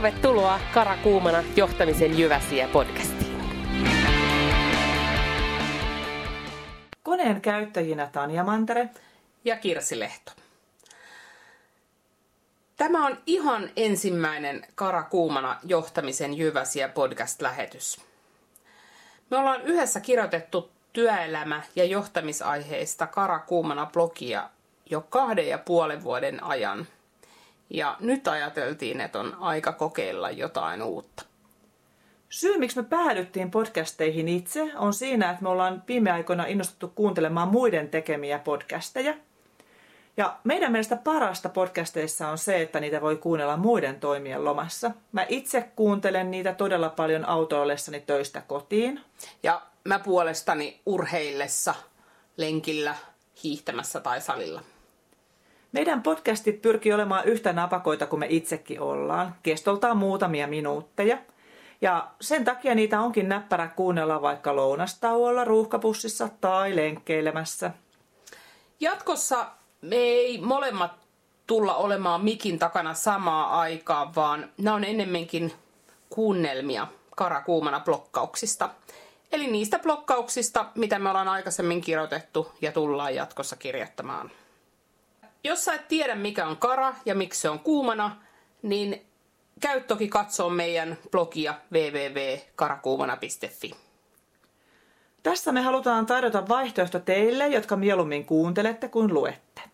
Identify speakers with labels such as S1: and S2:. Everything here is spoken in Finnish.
S1: Tervetuloa Karakuumana johtamisen Jyväsiä podcastiin.
S2: Koneen käyttäjinä Tanja Mantere
S3: ja Kirsi Lehto. Tämä on ihan ensimmäinen Karakuumana johtamisen Jyväsiä podcast-lähetys. Me ollaan yhdessä kirjoitettu työelämä- ja johtamisaiheista Karakuumana blogia jo kahden ja puolen vuoden ajan – ja nyt ajateltiin, että on aika kokeilla jotain uutta.
S2: Syy, miksi me päädyttiin podcasteihin itse, on siinä, että me ollaan viime aikoina innostuttu kuuntelemaan muiden tekemiä podcasteja. Ja meidän mielestä parasta podcasteissa on se, että niitä voi kuunnella muiden toimien lomassa. Mä itse kuuntelen niitä todella paljon autoillessani töistä kotiin.
S3: Ja mä puolestani urheillessa, lenkillä, hiihtämässä tai salilla.
S2: Meidän podcastit pyrkii olemaan yhtä napakoita kuin me itsekin ollaan, kestoltaan muutamia minuutteja. Ja sen takia niitä onkin näppärä kuunnella vaikka lounastauolla, ruuhkapussissa tai lenkkeilemässä.
S3: Jatkossa me ei molemmat tulla olemaan mikin takana samaa aikaa, vaan nämä on enemmänkin kuunnelmia karakuumana blokkauksista. Eli niistä blokkauksista, mitä me ollaan aikaisemmin kirjoitettu ja tullaan jatkossa kirjoittamaan jos sä et tiedä mikä on kara ja miksi se on kuumana, niin käy toki katsoa meidän blogia www.karakuumana.fi.
S2: Tässä me halutaan tarjota vaihtoehto teille, jotka mieluummin kuuntelette kuin luette.